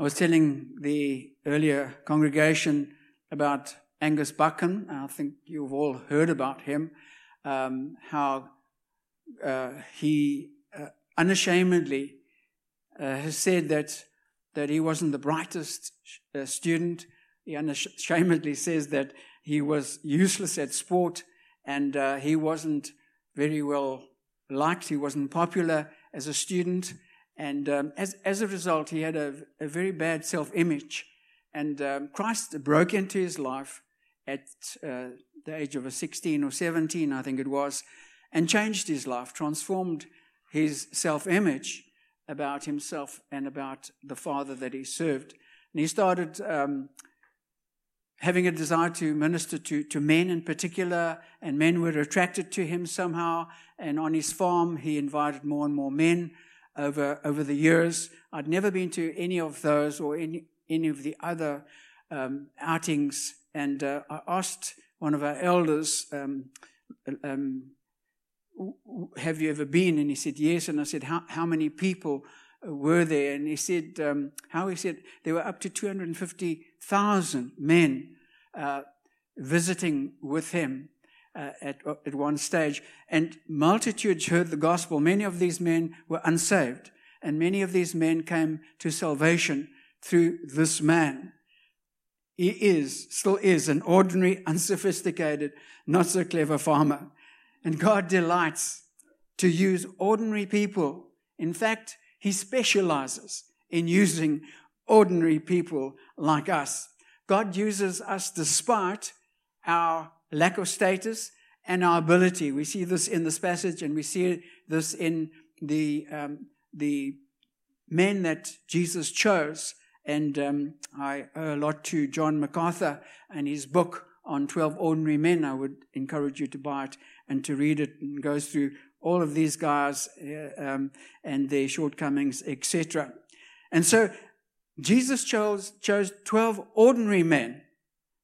I was telling the earlier congregation about Angus Buchan. I think you've all heard about him, um, how uh, he uh, unashamedly uh, has said that, that he wasn't the brightest uh, student. He unashamedly says that he was useless at sport and uh, he wasn't very well liked. He wasn't popular as a student. And um, as, as a result, he had a, a very bad self image. And um, Christ broke into his life at uh, the age of 16 or 17, I think it was, and changed his life, transformed his self image about himself and about the Father that he served. And he started um, having a desire to minister to, to men in particular, and men were attracted to him somehow. And on his farm, he invited more and more men over, over the years. I'd never been to any of those or any, any of the other um, outings. And uh, I asked one of our elders, um, um, Have you ever been? And he said, Yes. And I said, How, how many people were there? And he said, um, How? He said, There were up to 250,000 men uh, visiting with him uh, at, at one stage. And multitudes heard the gospel. Many of these men were unsaved. And many of these men came to salvation through this man. He is, still is, an ordinary, unsophisticated, not so clever farmer. And God delights to use ordinary people. In fact, He specializes in using ordinary people like us. God uses us despite our lack of status and our ability. We see this in this passage, and we see this in the um, the men that Jesus chose. And um, I owe a lot to John MacArthur and his book on 12 Ordinary Men. I would encourage you to buy it and to read it. And goes through all of these guys uh, um, and their shortcomings, etc. And so Jesus chose, chose 12 ordinary men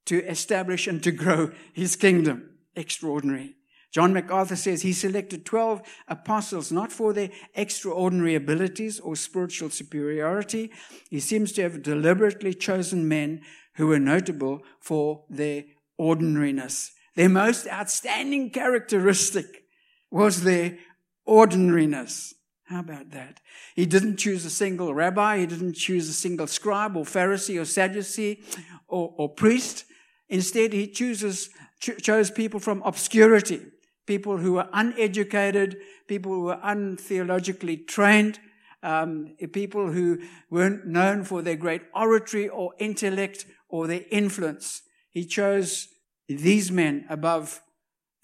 to establish and to grow his kingdom. Extraordinary. John MacArthur says he selected 12 apostles not for their extraordinary abilities or spiritual superiority. He seems to have deliberately chosen men who were notable for their ordinariness. Their most outstanding characteristic was their ordinariness. How about that? He didn't choose a single rabbi. He didn't choose a single scribe or Pharisee or Sadducee or, or priest. Instead, he chooses, cho- chose people from obscurity, people who were uneducated, people who were untheologically trained, um, people who weren't known for their great oratory or intellect or their influence. He chose these men above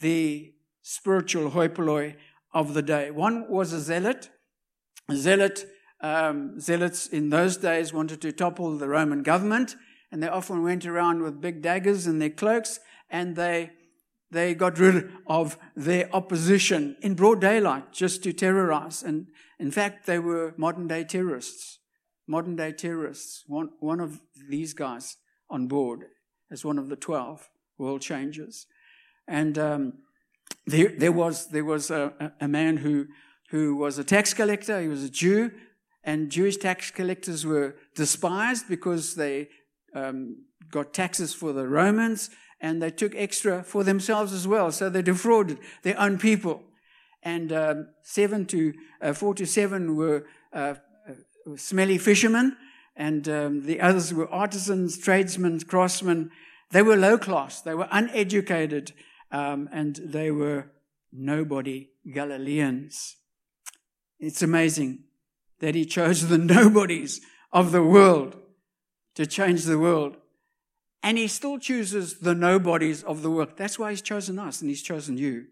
the spiritual hoi polloi of the day. One was a zealot. A zealot, um, zealots in those days wanted to topple the Roman government and they often went around with big daggers in their cloaks, and they they got rid of their opposition in broad daylight just to terrorize. And in fact, they were modern day terrorists. Modern day terrorists. One, one of these guys on board as one of the 12 world changers. And um, there, there was, there was a, a man who, who was a tax collector. He was a Jew. And Jewish tax collectors were despised because they um, got taxes for the Romans and they took extra for themselves as well. So they defrauded their own people. And um, seven to uh, four to seven were uh, uh, smelly fishermen, and um, the others were artisans, tradesmen, craftsmen. They were low class. They were uneducated, um, and they were nobody Galileans. It's amazing that he chose the nobodies of the world to change the world. And he still chooses the nobodies of the world. That's why he's chosen us and he's chosen you.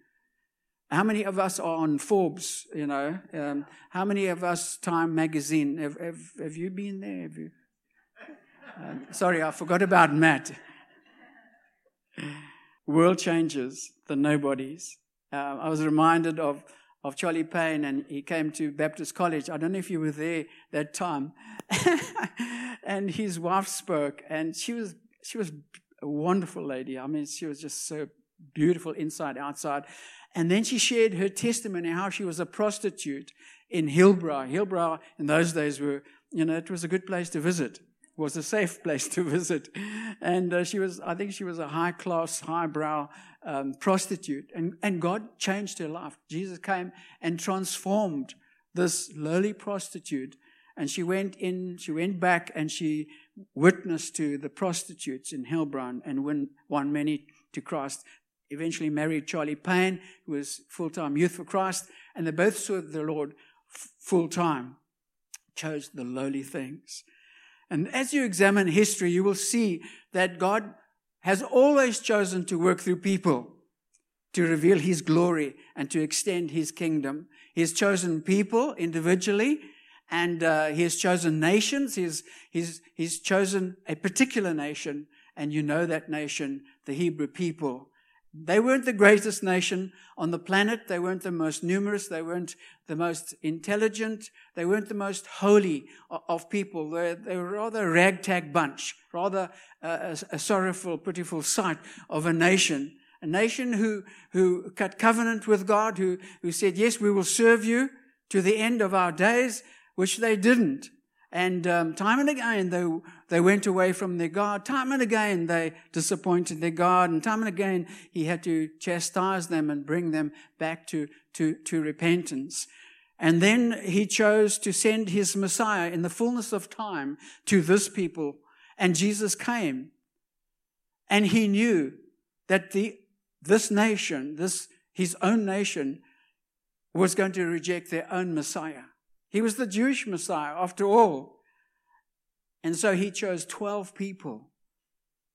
How many of us are on Forbes? You know, um, how many of us Time Magazine? Have, have, have you been there? Have you? Um, sorry, I forgot about Matt. World changes the nobodies. Uh, I was reminded of of Charlie Payne, and he came to Baptist College. I don't know if you were there that time. and his wife spoke, and she was she was a wonderful lady. I mean, she was just so beautiful inside, outside. And then she shared her testimony how she was a prostitute in Hillbrow. Hillbrow in those days were you know, it was a good place to visit. Was a safe place to visit. And uh, she was, I think she was a high class, highbrow um, prostitute. And, and God changed her life. Jesus came and transformed this lowly prostitute. And she went in, she went back and she witnessed to the prostitutes in Hillbrow and won, won many to Christ. Eventually married Charlie Payne, who was full-time youth for Christ, and they both served the Lord f- full-time. Chose the lowly things. And as you examine history, you will see that God has always chosen to work through people to reveal his glory and to extend his kingdom. He has chosen people individually and uh, he has chosen nations. He's, he's, he's chosen a particular nation, and you know that nation, the Hebrew people. They weren't the greatest nation on the planet. They weren't the most numerous. They weren't the most intelligent. They weren't the most holy of people. They, were rather a ragtag bunch, rather a, a sorrowful, pitiful sight of a nation. A nation who, who cut covenant with God, who, who said, yes, we will serve you to the end of our days, which they didn't. And um, time and again, they, they went away from their God. Time and again, they disappointed their God. And time and again, he had to chastise them and bring them back to, to, to repentance. And then he chose to send his Messiah in the fullness of time to this people. And Jesus came. And he knew that the, this nation, this, his own nation, was going to reject their own Messiah. He was the Jewish Messiah, after all. And so he chose 12 people.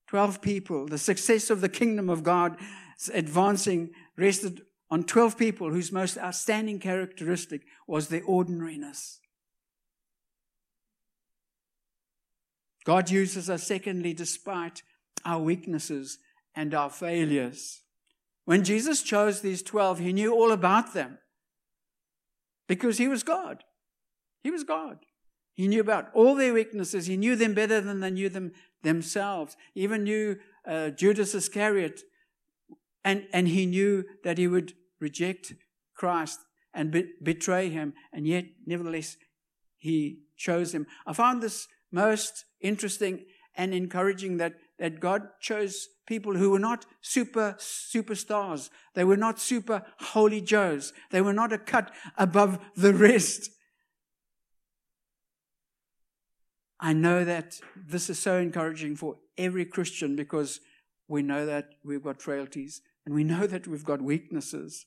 12 people. The success of the kingdom of God advancing rested on 12 people whose most outstanding characteristic was their ordinariness. God uses us, secondly, despite our weaknesses and our failures. When Jesus chose these 12, he knew all about them because he was God. He was God. He knew about all their weaknesses. He knew them better than they knew them themselves. He even knew uh, Judas Iscariot. And, and he knew that he would reject Christ and be- betray him. And yet, nevertheless, he chose him. I found this most interesting and encouraging that, that God chose people who were not super superstars. They were not super holy Joes. They were not a cut above the rest. I know that this is so encouraging for every Christian because we know that we've got frailties and we know that we've got weaknesses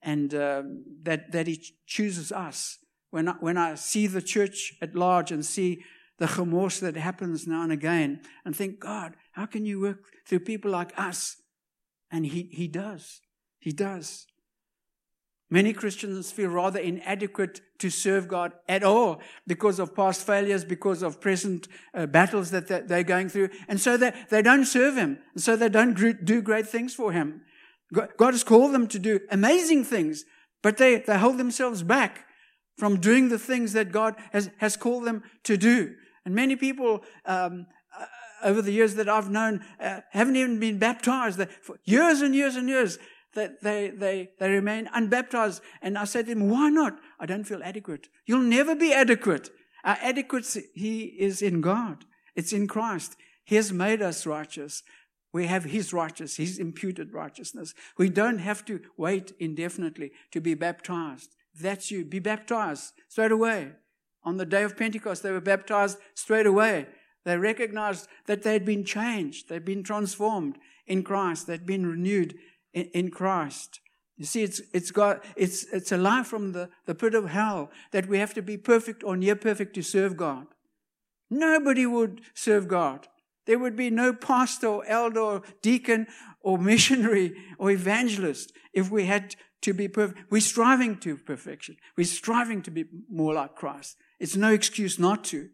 and um, that, that He chooses us. When I, when I see the church at large and see the remorse that happens now and again and think, God, how can you work through people like us? And He, he does. He does. Many Christians feel rather inadequate to serve God at all because of past failures, because of present uh, battles that they're going through. And so they, they don't serve Him. And so they don't do great things for Him. God has called them to do amazing things, but they, they hold themselves back from doing the things that God has, has called them to do. And many people, um, uh, over the years that I've known, uh, haven't even been baptized. For years and years and years, that they, they, they remain unbaptized. And I said to him, why not? I don't feel adequate. You'll never be adequate. Our adequacy he is in God. It's in Christ. He has made us righteous. We have His righteousness, His imputed righteousness. We don't have to wait indefinitely to be baptized. that's you. Be baptized straight away. On the day of Pentecost, they were baptized straight away. They recognized that they had been changed. They'd been transformed in Christ. They'd been renewed in, in Christ. You see, it's, it's, got, it's, it's a life from the, the pit of hell that we have to be perfect or near perfect to serve God. Nobody would serve God. There would be no pastor or elder or deacon or missionary or evangelist if we had to be perfect. We're striving to perfection. We're striving to be more like Christ. It's no excuse not to,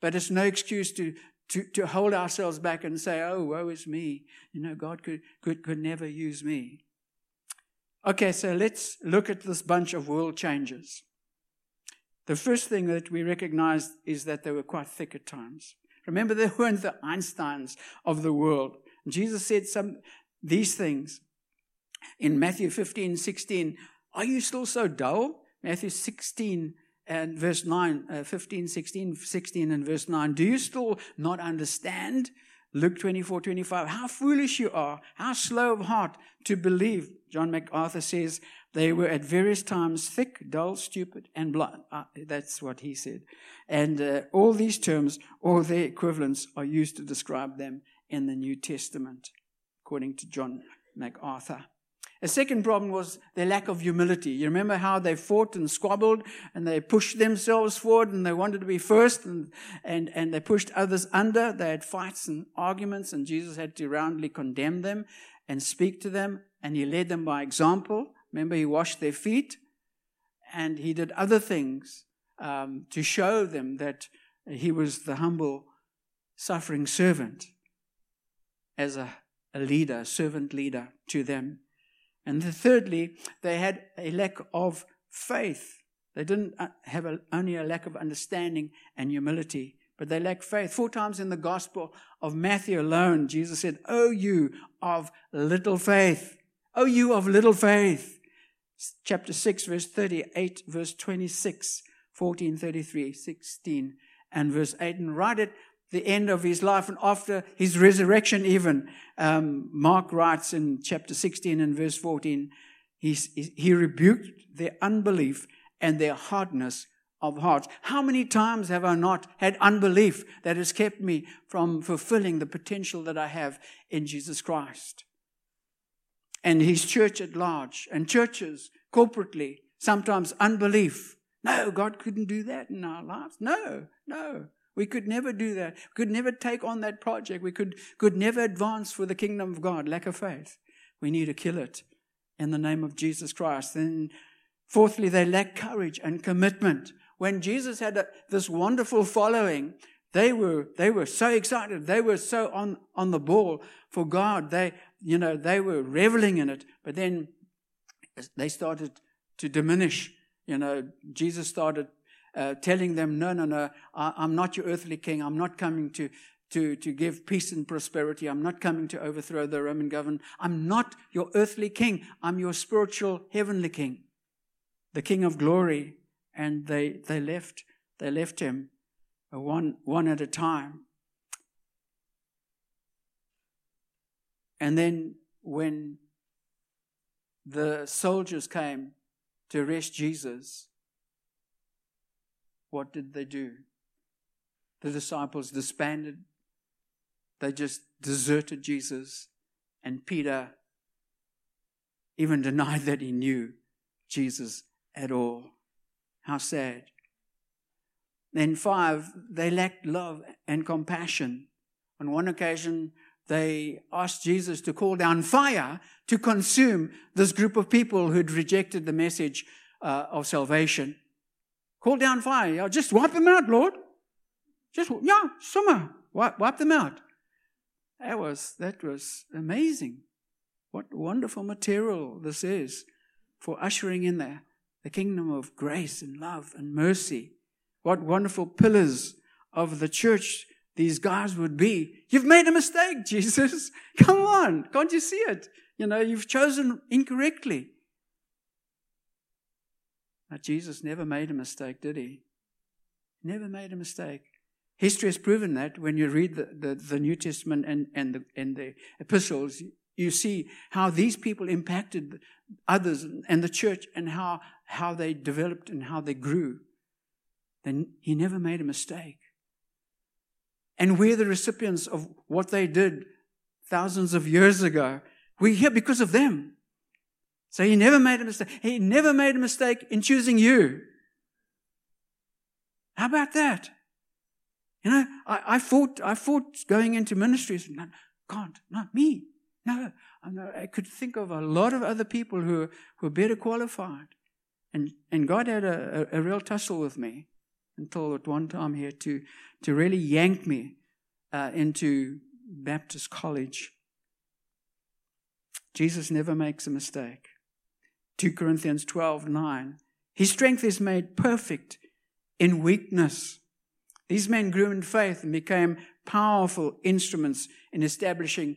but it's no excuse to, to, to hold ourselves back and say, oh, woe is me. You know, God could, could, could never use me. Okay, so let's look at this bunch of world changers. The first thing that we recognize is that they were quite thick at times. Remember, they weren't the Einsteins of the world. Jesus said some these things in Matthew 15, 16. Are you still so dull? Matthew 16, and verse 9, uh, 15, 16, 16 and verse 9. Do you still not understand? Luke 24, 25. How foolish you are. How slow of heart to believe. John MacArthur says they were at various times thick, dull, stupid, and blind. Uh, that's what he said. And uh, all these terms, or their equivalents, are used to describe them in the New Testament, according to John MacArthur. A second problem was their lack of humility. You remember how they fought and squabbled and they pushed themselves forward and they wanted to be first and, and, and they pushed others under. They had fights and arguments and Jesus had to roundly condemn them and speak to them and he led them by example. Remember, he washed their feet and he did other things um, to show them that he was the humble, suffering servant as a, a leader, servant leader to them. And thirdly, they had a lack of faith. They didn't uh, have a, only a lack of understanding and humility, but they lacked faith. Four times in the Gospel of Matthew alone, Jesus said, Oh, you of little faith. Oh, you of little faith. Chapter 6, verse 38, verse 26, 14, 33, 16, and verse 8. And write at the end of his life and after his resurrection, even. Um, Mark writes in chapter 16 and verse 14, he, he rebuked their unbelief and their hardness of heart. How many times have I not had unbelief that has kept me from fulfilling the potential that I have in Jesus Christ? And his church at large, and churches corporately, sometimes unbelief. No, God couldn't do that in our lives. No, no. We could never do that. We could never take on that project. We could, could never advance for the kingdom of God. Lack of faith. We need to kill it in the name of Jesus Christ. And fourthly, they lack courage and commitment. When Jesus had a, this wonderful following, they were, they were so excited. They were so on, on the ball for God. They, you know, they were reveling in it. But then they started to diminish. You know, Jesus started uh, telling them, no, no, no, I, I'm not your earthly king. I'm not coming to, to, to give peace and prosperity. I'm not coming to overthrow the Roman government. I'm not your earthly king. I'm your spiritual heavenly king, the king of glory. And they, they left, they left him uh, one, one at a time. And then when the soldiers came to arrest Jesus, what did they do? The disciples disbanded. They just deserted Jesus. And Peter even denied that he knew Jesus at all. How sad. Then, five, they lacked love and compassion. On one occasion, they asked Jesus to call down fire to consume this group of people who'd rejected the message uh, of salvation. Call down fire. Yeah, just wipe them out, Lord. Just, yeah, summer. Wipe, wipe them out. That was, that was amazing. What wonderful material this is for ushering in the, the kingdom of grace and love and mercy. What wonderful pillars of the church these guys would be. You've made a mistake, Jesus. Come on. Can't you see it? You know, you've chosen incorrectly. Jesus never made a mistake, did he? Never made a mistake. History has proven that when you read the, the, the New Testament and, and, the, and the epistles, you see how these people impacted others and the church and how, how they developed and how they grew. Then he never made a mistake. And we're the recipients of what they did thousands of years ago. We're here because of them. So he never made a mistake. He never made a mistake in choosing you. How about that? You know, I, I fought, I fought going into ministries. No, God, not me. No, I could think of a lot of other people who, who were better qualified. And, and God had a, a, a real tussle with me until at one time here to, to really yank me uh, into Baptist college. Jesus never makes a mistake. 2 Corinthians 12 9. His strength is made perfect in weakness. These men grew in faith and became powerful instruments in establishing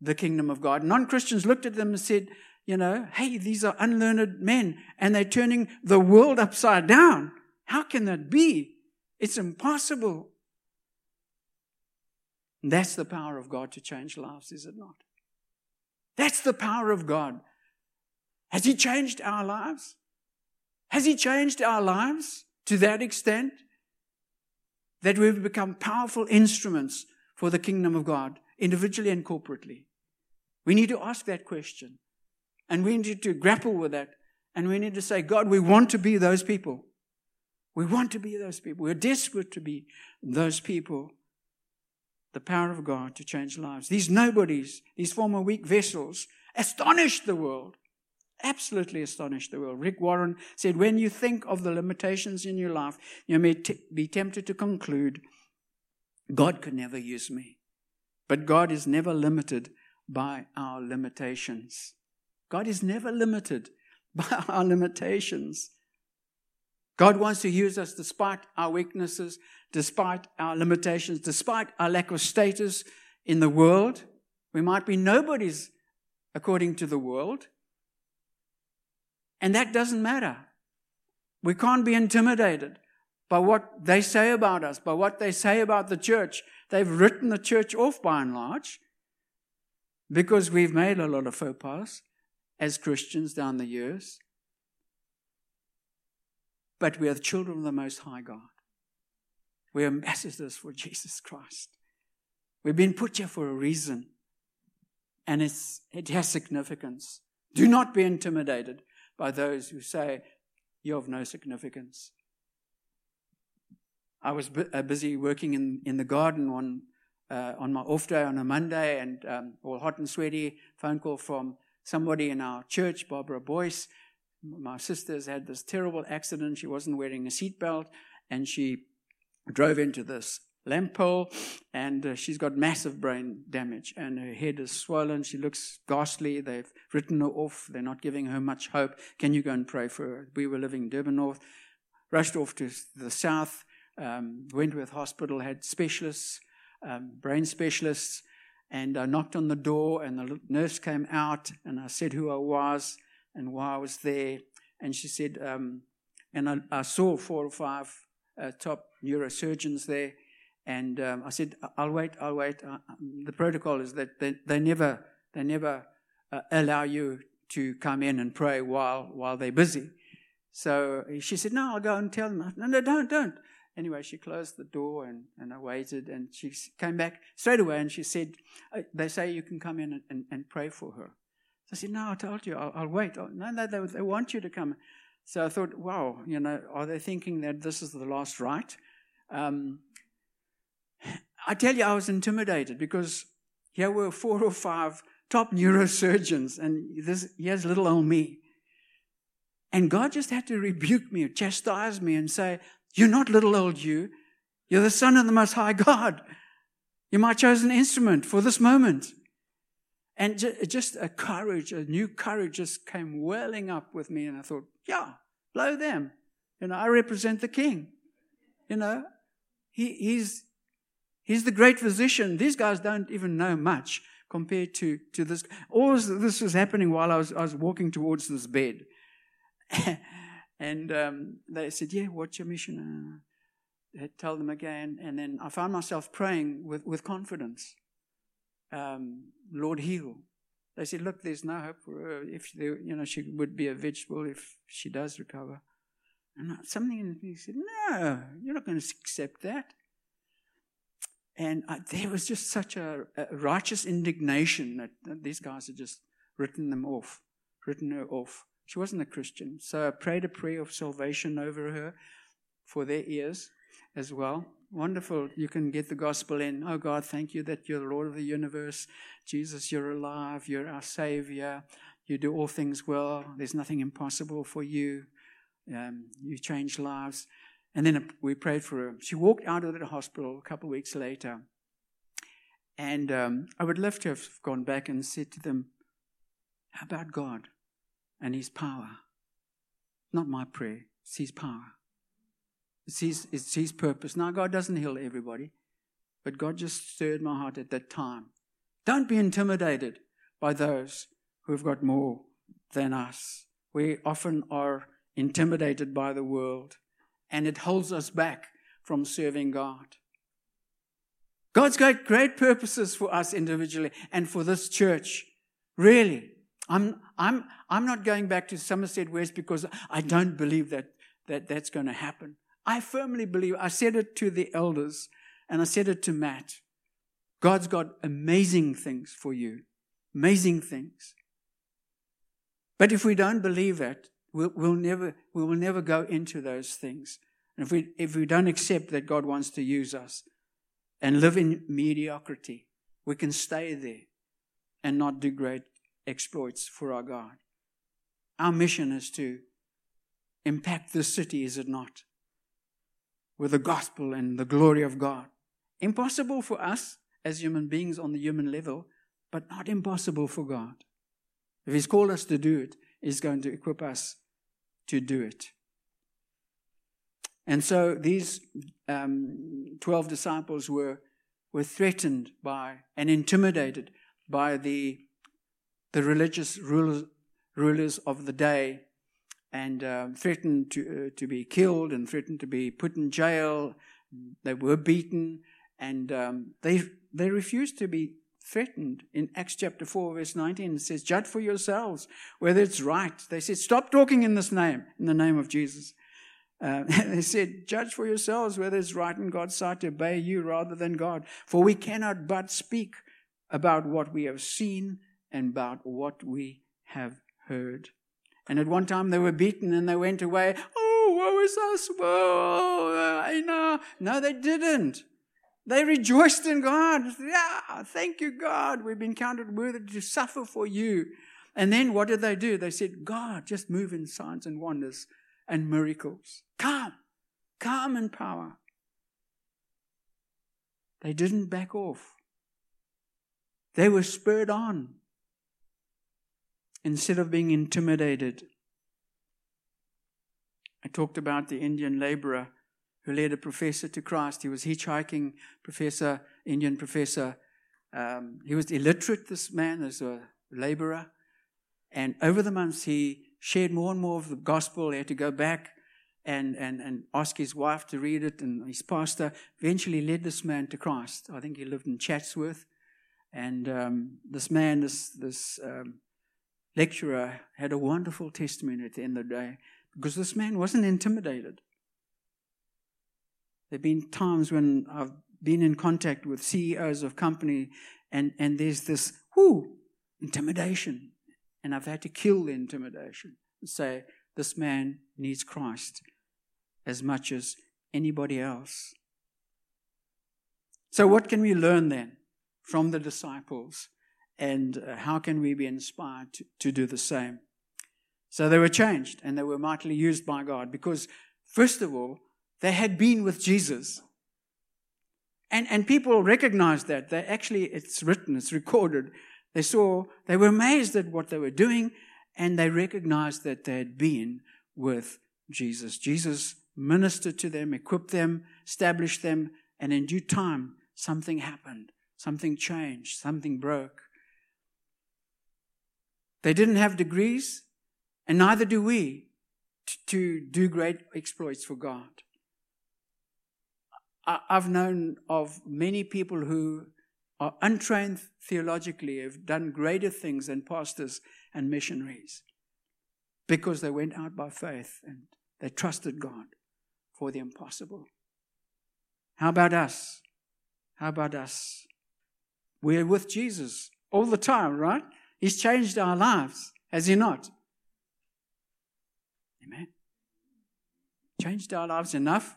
the kingdom of God. Non Christians looked at them and said, You know, hey, these are unlearned men and they're turning the world upside down. How can that be? It's impossible. And that's the power of God to change lives, is it not? That's the power of God. Has He changed our lives? Has He changed our lives to that extent that we've become powerful instruments for the kingdom of God, individually and corporately? We need to ask that question. And we need to grapple with that. And we need to say, God, we want to be those people. We want to be those people. We're desperate to be those people the power of God to change lives. These nobodies, these former weak vessels, astonished the world. Absolutely astonished the world. Rick Warren said, When you think of the limitations in your life, you may t- be tempted to conclude, God could never use me. But God is never limited by our limitations. God is never limited by our limitations. God wants to use us despite our weaknesses, despite our limitations, despite our lack of status in the world. We might be nobodies according to the world. And that doesn't matter. We can't be intimidated by what they say about us, by what they say about the church. They've written the church off by and large because we've made a lot of faux pas as Christians down the years. But we are the children of the Most High God. We're ambassadors for Jesus Christ. We've been put here for a reason, and it's, it has significance. Do not be intimidated by those who say you have no significance. I was bu- uh, busy working in, in the garden uh, on my off day on a Monday, and um, all hot and sweaty. Phone call from somebody in our church, Barbara Boyce. My sister's had this terrible accident. She wasn't wearing a seatbelt, and she drove into this lamp and uh, she's got massive brain damage, and her head is swollen. She looks ghastly. They've written her off. They're not giving her much hope. Can you go and pray for her? We were living in Durban North, rushed off to the south, um, Wentworth Hospital, had specialists, um, brain specialists, and I knocked on the door, and the nurse came out, and I said who I was and why I was there, and she said, um, and I, I saw four or five uh, top neurosurgeons there. And um, I said, I'll wait, I'll wait. Uh, um, the protocol is that they, they never, they never uh, allow you to come in and pray while, while they're busy. So she said, No, I'll go and tell them. No, no, don't, don't. Anyway, she closed the door and, and I waited. And she came back straight away and she said, uh, They say you can come in and, and, and pray for her. So I said, No, I told you, I'll, I'll wait. Oh, no, no, they, they want you to come. So I thought, wow, you know, are they thinking that this is the last rite? Um, I tell you, I was intimidated because here were four or five top neurosurgeons, and this, here's little old me. And God just had to rebuke me, chastise me, and say, You're not little old you. You're the Son of the Most High God. You're my chosen instrument for this moment. And just a courage, a new courage just came welling up with me. And I thought, yeah, blow them. You know, I represent the king. You know, he, he's, he's the great physician. These guys don't even know much compared to, to this. All this was happening while I was, I was walking towards this bed. and um, they said, yeah, what's your mission? Uh, tell them again. And then I found myself praying with, with confidence um, Lord, heal. They said, look, there's no hope for her. If you know, she would be a vegetable if she does recover. And something in me said, no, you're not going to accept that. And I, there was just such a, a righteous indignation that, that, these guys had just written them off, written her off. She wasn't a Christian. So I prayed a prayer of salvation over her for their ears as well. Wonderful. You can get the gospel in. Oh God, thank you that you're the Lord of the universe. Jesus, you're alive. You're our Savior. You do all things well. There's nothing impossible for you. Um, you change lives. And then we prayed for her. She walked out of the hospital a couple of weeks later. And um, I would love to have gone back and said to them, How about God and His power? Not my prayer, it's His power. It's his, it's his purpose. Now, God doesn't heal everybody, but God just stirred my heart at that time. Don't be intimidated by those who've got more than us. We often are intimidated by the world and it holds us back from serving God. God's got great purposes for us individually and for this church. Really. I'm, I'm, I'm not going back to Somerset West because I don't believe that, that that's going to happen. I firmly believe, I said it to the elders and I said it to Matt. God's got amazing things for you. Amazing things. But if we don't believe that, we'll, we'll never, we will never go into those things. And if we, if we don't accept that God wants to use us and live in mediocrity, we can stay there and not do great exploits for our God. Our mission is to impact the city, is it not? With the gospel and the glory of God. Impossible for us as human beings on the human level, but not impossible for God. If He's called us to do it, He's going to equip us to do it. And so these um, 12 disciples were, were threatened by and intimidated by the, the religious rulers, rulers of the day and uh, threatened to, uh, to be killed and threatened to be put in jail. They were beaten and um, they, they refused to be threatened. In Acts chapter 4, verse 19, it says, Judge for yourselves whether it's right. They said, Stop talking in this name, in the name of Jesus. Uh, they said, Judge for yourselves whether it's right in God's sight to obey you rather than God. For we cannot but speak about what we have seen and about what we have heard. And at one time they were beaten and they went away. Oh, woe is us. Whoa, I know. No, they didn't. They rejoiced in God. Yeah, thank you, God. We've been counted worthy to suffer for you. And then what did they do? They said, God, just move in signs and wonders and miracles. Come, come in power. They didn't back off. They were spurred on instead of being intimidated. I talked about the Indian laborer who led a professor to Christ. He was hitchhiking professor, Indian professor. Um, he was illiterate, this man, as a laborer. And over the months, he shared more and more of the gospel. He had to go back and, and, and ask his wife to read it. And his pastor eventually led this man to Christ. I think he lived in Chatsworth. And um, this man, this, this um, lecturer, had a wonderful testimony at the end of the day because this man wasn't intimidated. There have been times when I've been in contact with CEOs of company and, and there's this, whoo, intimidation. And I've had to kill the intimidation and say, this man needs Christ as much as anybody else. So, what can we learn then from the disciples? And uh, how can we be inspired to, to do the same? So, they were changed and they were mightily used by God because, first of all, they had been with Jesus. And, and people recognized that. They actually, it's written, it's recorded. They saw, they were amazed at what they were doing, and they recognized that they had been with Jesus. Jesus ministered to them, equipped them, established them, and in due time, something happened. Something changed. Something broke. They didn't have degrees, and neither do we, to do great exploits for God. I've known of many people who are untrained theologically, have done greater things than pastors and missionaries because they went out by faith and they trusted God for the impossible. How about us? How about us? We're with Jesus all the time, right? He's changed our lives, has He not? Amen. Changed our lives enough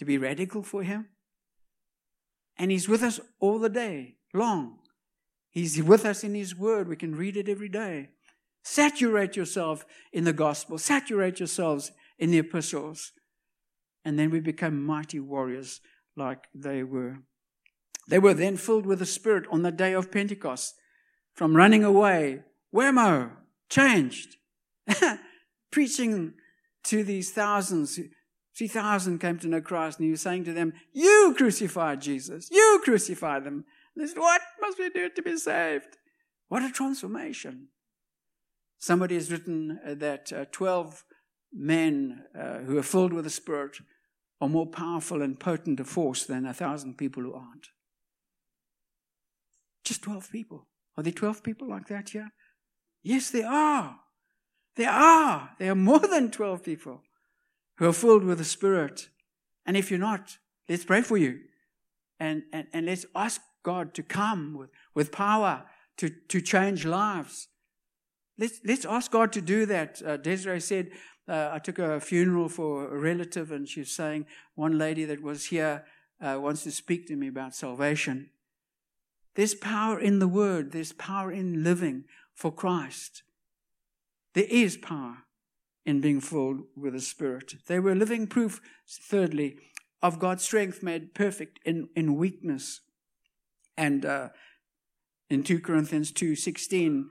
to be radical for Him. And He's with us all the day long. He's with us in His Word. We can read it every day. Saturate yourself in the gospel, saturate yourselves in the epistles. And then we become mighty warriors like they were. They were then filled with the Spirit on the day of Pentecost. From running away, whammo, changed. Preaching to these thousands 3,000 came to know Christ and he was saying to them, You crucified Jesus. You crucified them. They said, What must we do to be saved? What a transformation. Somebody has written uh, that uh, 12 men uh, who are filled with the Spirit are more powerful and potent a force than a thousand people who aren't. Just 12 people. Are there 12 people like that here? Yes, there are. There are. There are more than 12 people who are filled with the Spirit. And if you're not, let's pray for you. And, and, and let's ask God to come with, with power to, to change lives. Let's, let's ask God to do that. Uh, Desiree said, uh, I took a funeral for a relative, and she was saying, one lady that was here uh, wants to speak to me about salvation. There's power in the word, there's power in living for Christ. There is power in being filled with the Spirit. They were living proof, thirdly, of God's strength made perfect in, in weakness. And uh, in 2 Corinthians 2.16,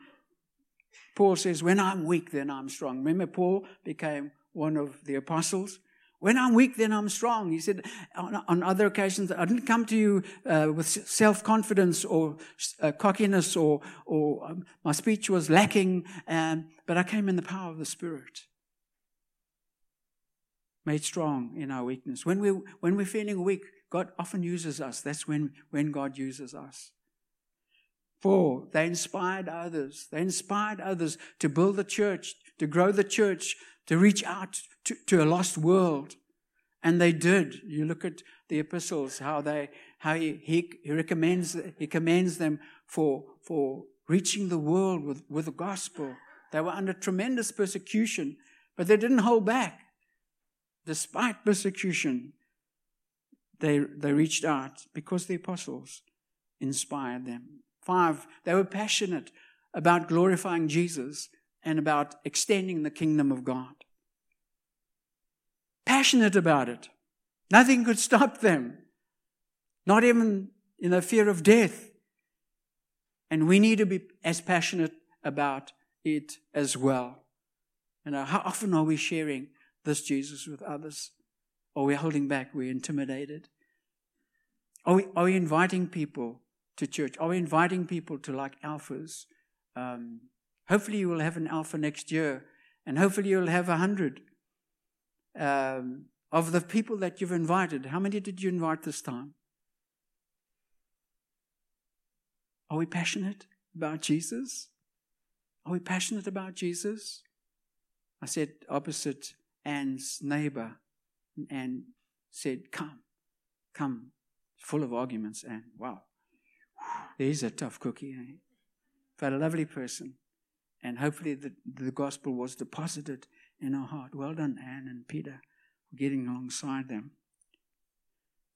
Paul says, when I'm weak, then I'm strong. Remember, Paul became one of the apostles. When I'm weak, then I'm strong. He said on, on other occasions, I didn't come to you uh, with self confidence or uh, cockiness, or, or um, my speech was lacking, um, but I came in the power of the Spirit. Made strong in our weakness. When, we, when we're feeling weak, God often uses us. That's when, when God uses us. Four, they inspired others. They inspired others to build the church, to grow the church, to reach out to, to a lost world. And they did. You look at the epistles, how they, how he, he, he recommends, he commends them for, for reaching the world with, with the gospel. They were under tremendous persecution, but they didn't hold back. Despite persecution, they, they reached out because the apostles inspired them. Five, they were passionate about glorifying Jesus and about extending the kingdom of God passionate about it. Nothing could stop them. Not even in the fear of death. And we need to be as passionate about it as well. And how often are we sharing this Jesus with others? Are we're holding back? We're intimidated. Are we, are we inviting people to church? Are we inviting people to like alphas? Um, hopefully, you will have an alpha next year, and hopefully, you'll have a hundred um, of the people that you've invited, how many did you invite this time? Are we passionate about Jesus? Are we passionate about Jesus? I said opposite Anne's neighbor and said, Come, come. Full of arguments, and wow, there's a tough cookie. Eh? But a lovely person. And hopefully the, the gospel was deposited in our heart. Well done, Anne and Peter, for getting alongside them.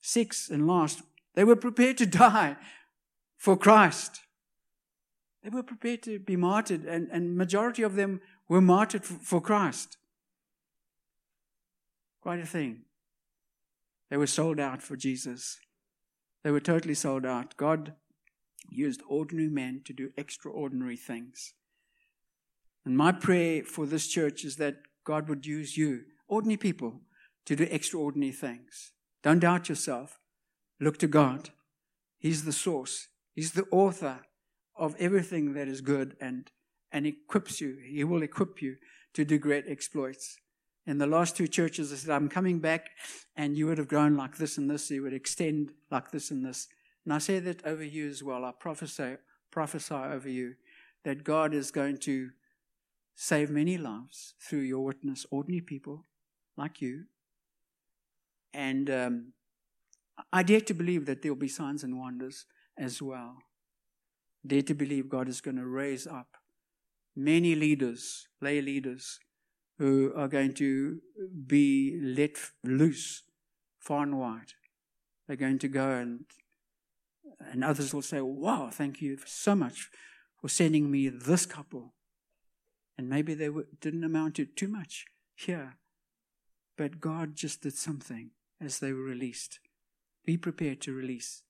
Six and last, they were prepared to die for Christ. They were prepared to be martyred, and, and majority of them were martyred for, for Christ. Quite a thing. They were sold out for Jesus. They were totally sold out. God used ordinary men to do extraordinary things. And my prayer for this church is that God would use you, ordinary people, to do extraordinary things. Don't doubt yourself. Look to God. He's the source, He's the author of everything that is good and, and equips you. He will equip you to do great exploits. In the last two churches, I said, I'm coming back, and you would have grown like this and this. You would extend like this and this. And I say that over you as well. I prophesy, prophesy over you that God is going to save many lives through your witness, ordinary people like you. And um, I dare to believe that there will be signs and wonders as well. Dare to believe God is going to raise up many leaders, lay leaders, who are going to be let loose far and wide. They're going to go and and others will say, Wow, thank you so much for sending me this couple and maybe they didn't amount to too much here. But God just did something as they were released. Be prepared to release